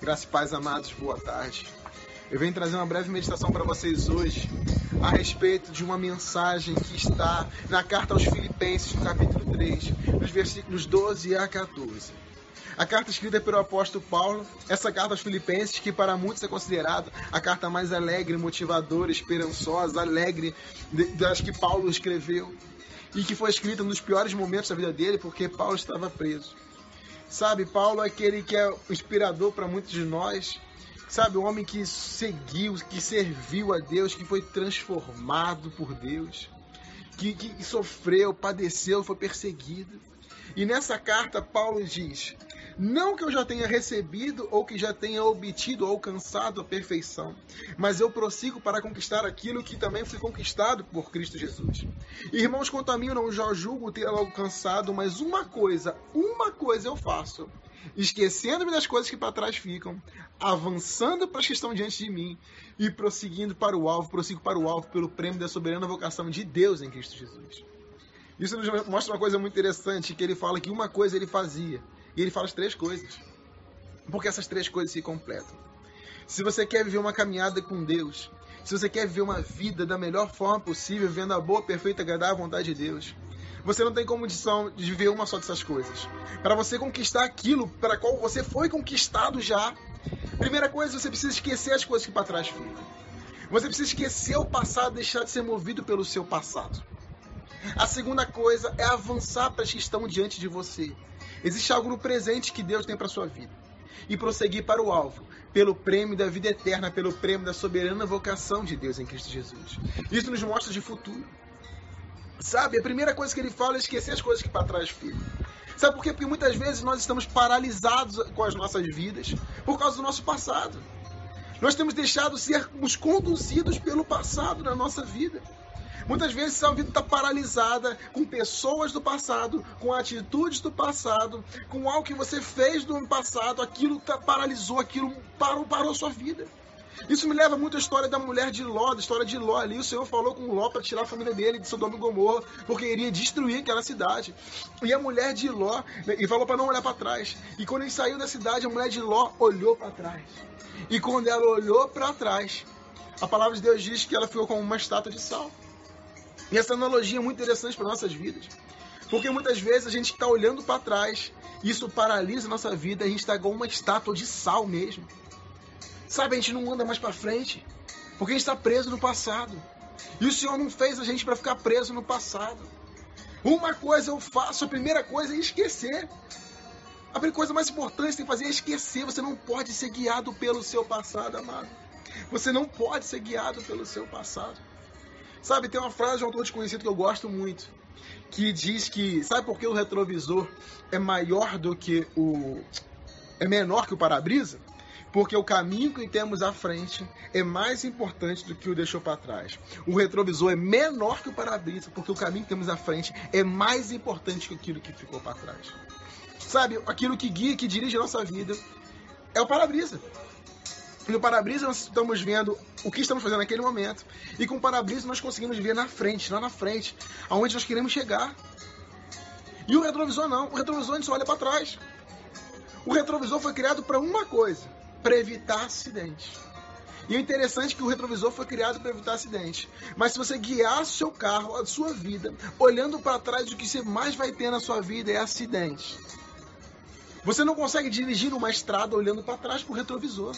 Graças e paz, amados, boa tarde. Eu venho trazer uma breve meditação para vocês hoje a respeito de uma mensagem que está na carta aos Filipenses, no capítulo 3, nos versículos 12 a 14. A carta escrita pelo apóstolo Paulo, essa carta aos Filipenses, que para muitos é considerada a carta mais alegre, motivadora, esperançosa, alegre das que Paulo escreveu, e que foi escrita nos piores momentos da vida dele, porque Paulo estava preso. Sabe, Paulo é aquele que é inspirador para muitos de nós, sabe, o homem que seguiu, que serviu a Deus, que foi transformado por Deus, que, que sofreu, padeceu, foi perseguido. E nessa carta, Paulo diz: não que eu já tenha recebido ou que já tenha obtido ou alcançado a perfeição, mas eu prossigo para conquistar aquilo que também fui conquistado por Cristo Jesus. Irmãos, quanto a mim, eu não já julgo ter alcançado, mas uma coisa, uma coisa eu faço esquecendo-me das coisas que para trás ficam, avançando para as que estão diante de mim e prosseguindo para o alvo, prossigo para o alvo pelo prêmio da soberana vocação de Deus em Cristo Jesus. Isso nos mostra uma coisa muito interessante, que ele fala que uma coisa ele fazia, ele fala as três coisas. Porque essas três coisas se completam. Se você quer viver uma caminhada com Deus, se você quer viver uma vida da melhor forma possível, vivendo a boa, perfeita, agradável vontade de Deus, você não tem condição de viver uma só dessas coisas. Para você conquistar aquilo para qual você foi conquistado já, primeira coisa, você precisa esquecer as coisas que para trás ficam. Você precisa esquecer o passado, deixar de ser movido pelo seu passado. A segunda coisa é avançar para as que estão diante de você. Existe algo no presente que Deus tem para sua vida. E prosseguir para o alvo, pelo prêmio da vida eterna, pelo prêmio da soberana vocação de Deus em Cristo Jesus. Isso nos mostra de futuro. Sabe, a primeira coisa que ele fala é esquecer as coisas que para trás ficam. Sabe por quê? Porque muitas vezes nós estamos paralisados com as nossas vidas por causa do nosso passado. Nós temos deixado sermos conduzidos pelo passado na nossa vida. Muitas vezes a vida está paralisada com pessoas do passado, com atitudes do passado, com algo que você fez no passado, aquilo tá, paralisou, aquilo parou, parou sua vida. Isso me leva muito à história da mulher de Ló, da história de Ló ali. O Senhor falou com Ló para tirar a família dele de Sodoma e Gomorra, porque iria destruir aquela cidade. E a mulher de Ló, né, e falou para não olhar para trás. E quando ele saiu da cidade, a mulher de Ló olhou para trás. E quando ela olhou para trás, a palavra de Deus diz que ela ficou como uma estátua de sal. E essa analogia é muito interessante para nossas vidas. Porque muitas vezes a gente está olhando para trás, isso paralisa a nossa vida, a gente está igual uma estátua de sal mesmo. Sabe, a gente não anda mais para frente, porque a gente está preso no passado. E o Senhor não fez a gente para ficar preso no passado. Uma coisa eu faço, a primeira coisa é esquecer. A primeira coisa mais importante que tem que fazer é esquecer. Você não pode ser guiado pelo seu passado, amado. Você não pode ser guiado pelo seu passado. Sabe, tem uma frase de um autor desconhecido que eu gosto muito, que diz que, sabe por que o retrovisor é maior do que o é menor que o para-brisa? Porque o caminho que temos à frente é mais importante do que o deixou para trás. O retrovisor é menor que o para-brisa, porque o caminho que temos à frente é mais importante que aquilo que ficou para trás. Sabe, aquilo que guia, que dirige a nossa vida é o para-brisa. No para-brisa nós estamos vendo o que estamos fazendo naquele momento. E com o para-brisa nós conseguimos ver na frente, lá na frente, aonde nós queremos chegar. E o retrovisor não. O retrovisor a gente só olha para trás. O retrovisor foi criado para uma coisa: para evitar acidente. E o interessante é que o retrovisor foi criado para evitar acidente. Mas se você guiar seu carro, a sua vida, olhando para trás, o que você mais vai ter na sua vida é acidente. Você não consegue dirigir uma estrada olhando para trás para o retrovisor.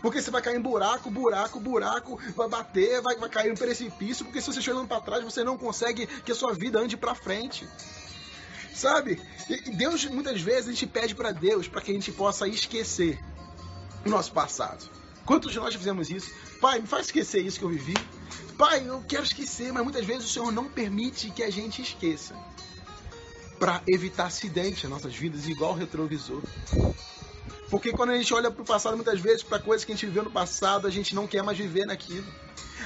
Porque você vai cair em buraco, buraco, buraco, vai bater, vai, vai cair em precipício, porque se você estiver olhando para trás, você não consegue que a sua vida ande para frente. Sabe? E Deus, muitas vezes, a gente pede para Deus para que a gente possa esquecer o nosso passado. Quantos de nós fizemos isso? Pai, me faz esquecer isso que eu vivi. Pai, eu quero esquecer, mas muitas vezes o Senhor não permite que a gente esqueça. Para evitar acidente nas nossas vidas, igual o retrovisor. Porque quando a gente olha para o passado, muitas vezes, para coisas que a gente viveu no passado, a gente não quer mais viver naquilo.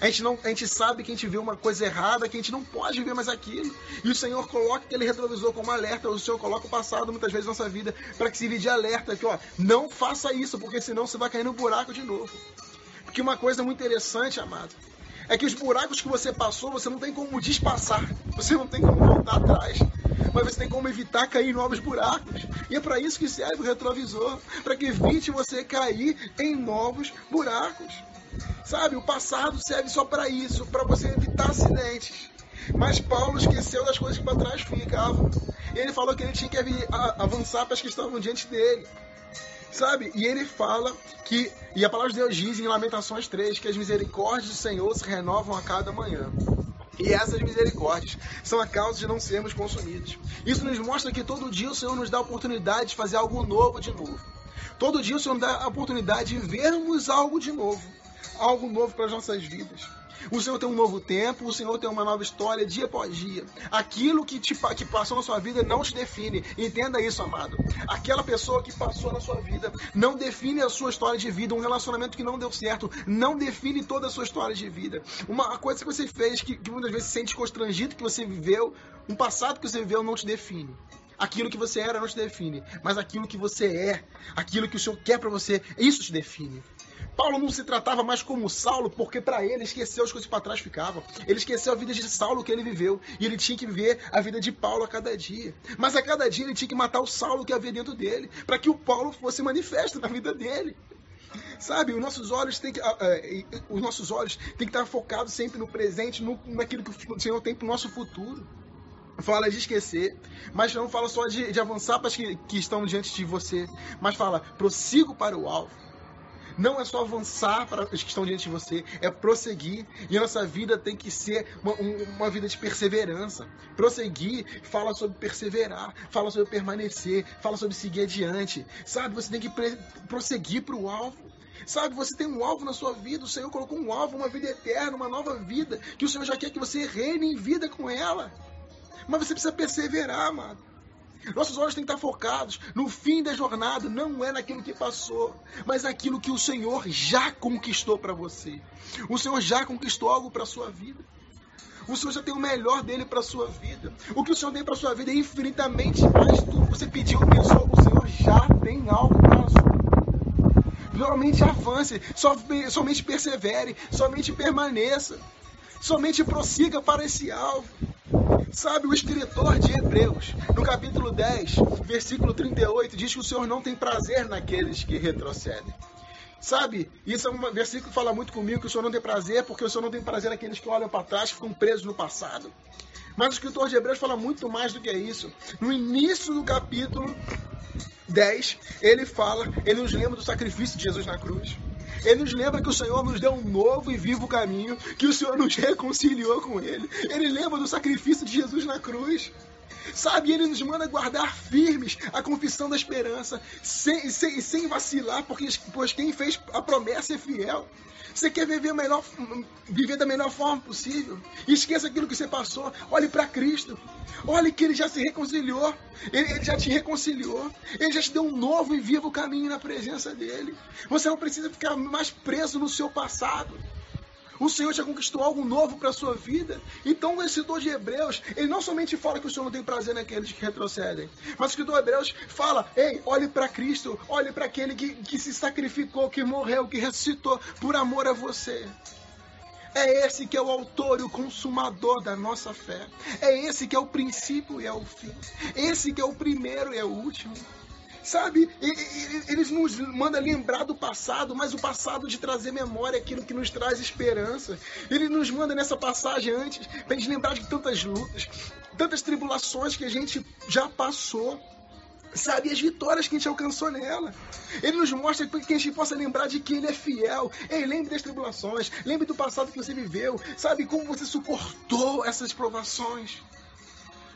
A gente, não, a gente sabe que a gente viu uma coisa errada, que a gente não pode viver mais aquilo. E o Senhor coloca aquele retrovisor como alerta, o Senhor coloca o passado muitas vezes na nossa vida para que se de alerta, que ó, não faça isso, porque senão você vai cair no buraco de novo. Porque uma coisa muito interessante, amado, É que os buracos que você passou, você não tem como despassar. Você não tem como voltar atrás. Mas você tem como evitar cair em novos buracos. E é para isso que serve o retrovisor. Para que evite você cair em novos buracos. Sabe, o passado serve só para isso, para você evitar acidentes. Mas Paulo esqueceu das coisas que para trás ficavam. Ele falou que ele tinha que avançar para as que estavam diante dele. Sabe? E ele fala que, e a palavra de Deus diz em Lamentações 3, que as misericórdias do Senhor se renovam a cada manhã. E essas misericórdias são a causa de não sermos consumidos. Isso nos mostra que todo dia o Senhor nos dá a oportunidade de fazer algo novo de novo. Todo dia o Senhor nos dá a oportunidade de vermos algo de novo. Algo novo para as nossas vidas. O Senhor tem um novo tempo, o Senhor tem uma nova história dia após dia. Aquilo que, te, que passou na sua vida não te define. Entenda isso, amado. Aquela pessoa que passou na sua vida não define a sua história de vida. Um relacionamento que não deu certo não define toda a sua história de vida. Uma coisa que você fez que, que muitas vezes se sente constrangido que você viveu, um passado que você viveu não te define. Aquilo que você era não te define, mas aquilo que você é, aquilo que o Senhor quer para você, isso te define. Paulo não se tratava mais como Saulo, porque para ele esqueceu as coisas para trás ficavam. Ele esqueceu a vida de Saulo que ele viveu. E ele tinha que viver a vida de Paulo a cada dia. Mas a cada dia ele tinha que matar o Saulo que havia dentro dele, para que o Paulo fosse manifesto na vida dele. Sabe, os nossos olhos têm que, uh, uh, os nossos olhos têm que estar focados sempre no presente, no, naquilo que o Senhor tem para o nosso futuro. Fala de esquecer, mas não fala só de, de avançar para as que, que estão diante de você, mas fala prossigo para o alvo não é só avançar para os que estão diante de você, é prosseguir. E a nossa vida tem que ser uma, uma vida de perseverança. Prosseguir fala sobre perseverar, fala sobre permanecer, fala sobre seguir adiante. Sabe, você tem que prosseguir para o alvo. Sabe, você tem um alvo na sua vida, o Senhor colocou um alvo, uma vida eterna, uma nova vida, que o Senhor já quer que você reine em vida com ela. Mas você precisa perseverar, amado. Nossos olhos têm que estar focados no fim da jornada, não é naquilo que passou, mas naquilo que o Senhor já conquistou para você. O Senhor já conquistou algo para a sua vida. O Senhor já tem o melhor dele para a sua vida. O que o Senhor tem para a sua vida é infinitamente mais do que você pediu, pensou. O Senhor já tem algo para sua vida. Somente avance, somente persevere, somente permaneça, somente prossiga para esse alvo. Sabe, o escritor de Hebreus, no capítulo 10, versículo 38, diz que o Senhor não tem prazer naqueles que retrocedem. Sabe, isso é um versículo que fala muito comigo, que o Senhor não tem prazer, porque o Senhor não tem prazer naqueles que olham para trás, ficam presos no passado. Mas o escritor de Hebreus fala muito mais do que isso. No início do capítulo 10, ele fala, ele nos lembra do sacrifício de Jesus na cruz. Ele nos lembra que o Senhor nos deu um novo e vivo caminho, que o Senhor nos reconciliou com Ele. Ele lembra do sacrifício de Jesus na cruz. Sabe, ele nos manda guardar firmes a confissão da esperança, sem, sem, sem vacilar, porque pois quem fez a promessa é fiel. Você quer viver, melhor, viver da melhor forma possível? Esqueça aquilo que você passou. Olhe para Cristo. Olhe que Ele já se reconciliou. Ele, ele, já te reconciliou. Ele já te deu um novo e vivo caminho na presença dEle. Você não precisa ficar mais preso no seu passado. O Senhor já conquistou algo novo para a sua vida. Então, o escritor de Hebreus, ele não somente fala que o Senhor não tem prazer naqueles que retrocedem, mas o escritor de Hebreus fala: ei, olhe para Cristo, olhe para aquele que, que se sacrificou, que morreu, que ressuscitou por amor a você. É esse que é o autor e o consumador da nossa fé. É esse que é o princípio e é o fim. Esse que é o primeiro e é o último. Sabe? Eles nos mandam lembrar do passado, mas o passado de trazer memória é aquilo que nos traz esperança. Ele nos manda nessa passagem antes, para gente lembrar de tantas lutas, tantas tribulações que a gente já passou sabe, as vitórias que a gente alcançou nela. Ele nos mostra que a gente possa lembrar de que Ele é fiel. Ei, lembre das tribulações, lembre do passado que você viveu, sabe, como você suportou essas provações.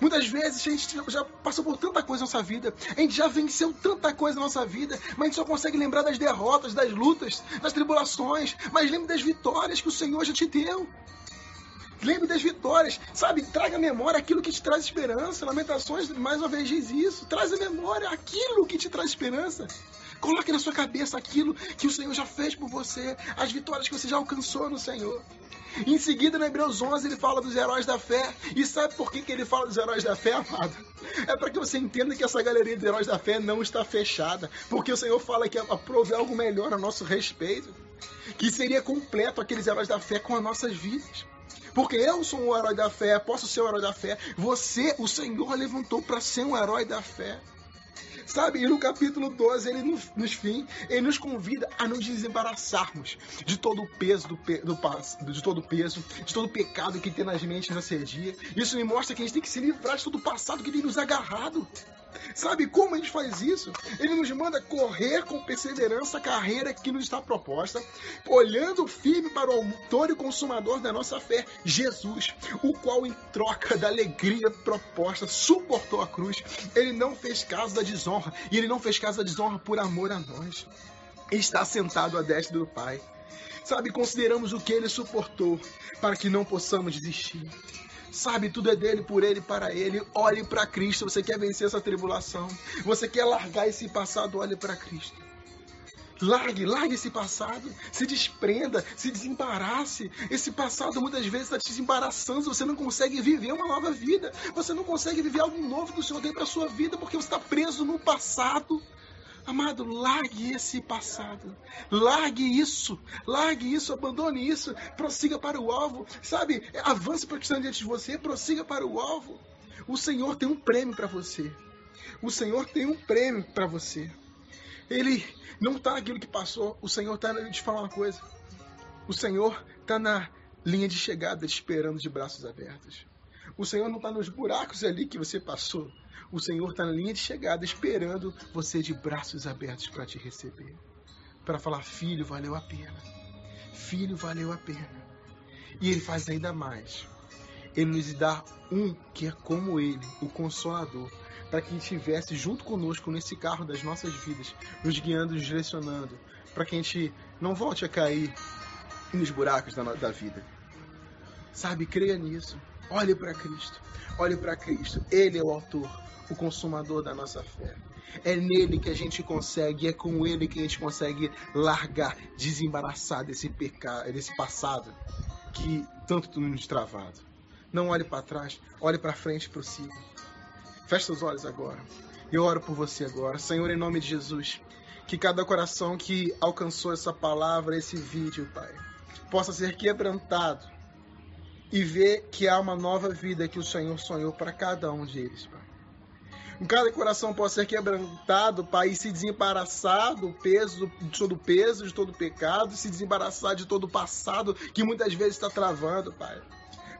Muitas vezes a gente já passou por tanta coisa na nossa vida, a gente já venceu tanta coisa na nossa vida, mas a gente só consegue lembrar das derrotas, das lutas, das tribulações, mas lembre das vitórias que o Senhor já te deu. Lembre das vitórias, sabe? Traga à memória aquilo que te traz esperança. Lamentações, mais uma vez, diz isso. Traz à memória aquilo que te traz esperança. Coloque na sua cabeça aquilo que o Senhor já fez por você, as vitórias que você já alcançou no Senhor. Em seguida, no Hebreus 11, ele fala dos heróis da fé. E sabe por que, que ele fala dos heróis da fé, amado? É para que você entenda que essa galeria de heróis da fé não está fechada. Porque o Senhor fala que aprove algo melhor a nosso respeito. Que seria completo aqueles heróis da fé com as nossas vidas. Porque eu sou um herói da fé, posso ser um herói da fé. Você, o Senhor, levantou para ser um herói da fé. Sabe? E no capítulo 12, ele nos, nos fim, ele nos convida a nos desembaraçarmos de todo o peso do, do, de todo o peso, de todo o pecado que tem nas mentes nessa dia. Isso me mostra que a gente tem que se livrar de todo o passado que tem nos agarrado. Sabe como gente faz isso? Ele nos manda correr com perseverança a carreira que nos está proposta, olhando firme para o autor e consumador da nossa fé, Jesus, o qual, em troca da alegria proposta, suportou a cruz. Ele não fez caso da desonra, e ele não fez caso da desonra por amor a nós. Está sentado à destra do Pai. Sabe, consideramos o que ele suportou para que não possamos desistir. Sabe, tudo é dele, por ele, para ele. Olhe para Cristo. Você quer vencer essa tribulação? Você quer largar esse passado? Olhe para Cristo. Largue, largue esse passado, se desprenda, se desembarace. Esse passado muitas vezes está te desembaraçando, você não consegue viver uma nova vida. Você não consegue viver algo novo que o Senhor tem para sua vida porque você está preso no passado. Amado, largue esse passado. Largue isso. Largue isso, abandone isso. Prossiga para o alvo. Sabe? Avance para o que está diante de você. Prossiga para o alvo. O Senhor tem um prêmio para você. O Senhor tem um prêmio para você. Ele não está naquilo que passou. O Senhor está. Te falar uma coisa. O Senhor está na linha de chegada, te esperando de braços abertos. O Senhor não está nos buracos ali que você passou. O Senhor está na linha de chegada, esperando você de braços abertos para te receber. Para falar, filho, valeu a pena. Filho, valeu a pena. E Ele faz ainda mais. Ele nos dá um que é como Ele, o Consolador, para que estivesse junto conosco nesse carro das nossas vidas, nos guiando, nos direcionando, para que a gente não volte a cair nos buracos da, da vida. Sabe, creia nisso. Olhe para Cristo. Olhe para Cristo. Ele é o autor o consumador da nossa fé. É nele que a gente consegue, é com ele que a gente consegue largar, desembaraçar desse pecado, desse passado que tanto nos travado. Não olhe para trás, olhe para frente e prossiga. Feche os olhos agora. Eu oro por você agora. Senhor, em nome de Jesus, que cada coração que alcançou essa palavra, esse vídeo, Pai, possa ser quebrantado e ver que há uma nova vida que o Senhor sonhou para cada um deles, Pai. Em cada coração possa ser quebrantado, Pai, e se desembaraçar do peso, de todo peso, de todo pecado, se desembaraçar de todo o passado que muitas vezes está travando, Pai.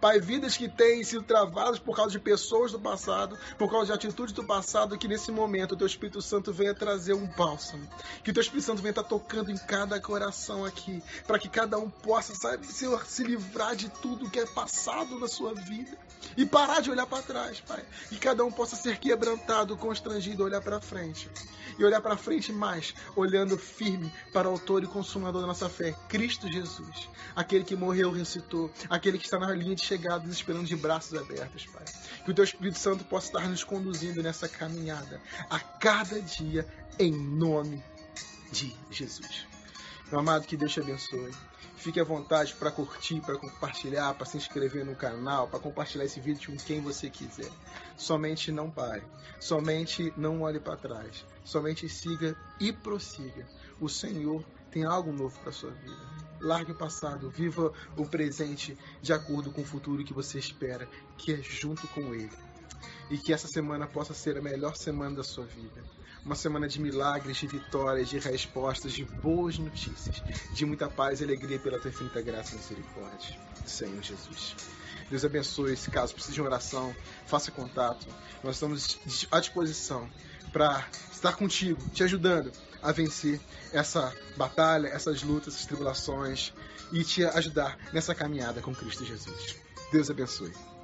Pai, vidas que têm sido travadas por causa de pessoas do passado, por causa de atitudes do passado, que nesse momento o Teu Espírito Santo venha trazer um bálsamo. Que o Teu Espírito Santo venha estar tocando em cada coração aqui, para que cada um possa, sabe, Senhor, se livrar de tudo que é passado na sua vida e parar de olhar para trás, Pai. Que cada um possa ser quebrantado, constrangido, olhar para frente. E olhar para frente mais, olhando firme para o autor e consumador da nossa fé, Cristo Jesus. Aquele que morreu, ressuscitou, aquele que está na linha de chegada, esperando de braços abertos, Pai. Que o Teu Espírito Santo possa estar nos conduzindo nessa caminhada a cada dia, em nome de Jesus. Meu amado, que Deus te abençoe. Fique à vontade para curtir, para compartilhar, para se inscrever no canal, para compartilhar esse vídeo com quem você quiser. Somente não pare. Somente não olhe para trás. Somente siga e prossiga. O Senhor tem algo novo para sua vida. Largue o passado, viva o presente de acordo com o futuro que você espera, que é junto com Ele. E que essa semana possa ser a melhor semana da sua vida. Uma semana de milagres, de vitórias, de respostas, de boas notícias, de muita paz e alegria pela tua infinita graça e misericórdia. Senhor Jesus. Deus abençoe. esse caso precise de oração, faça contato. Nós estamos à disposição para estar contigo, te ajudando a vencer essa batalha, essas lutas, essas tribulações e te ajudar nessa caminhada com Cristo Jesus. Deus abençoe.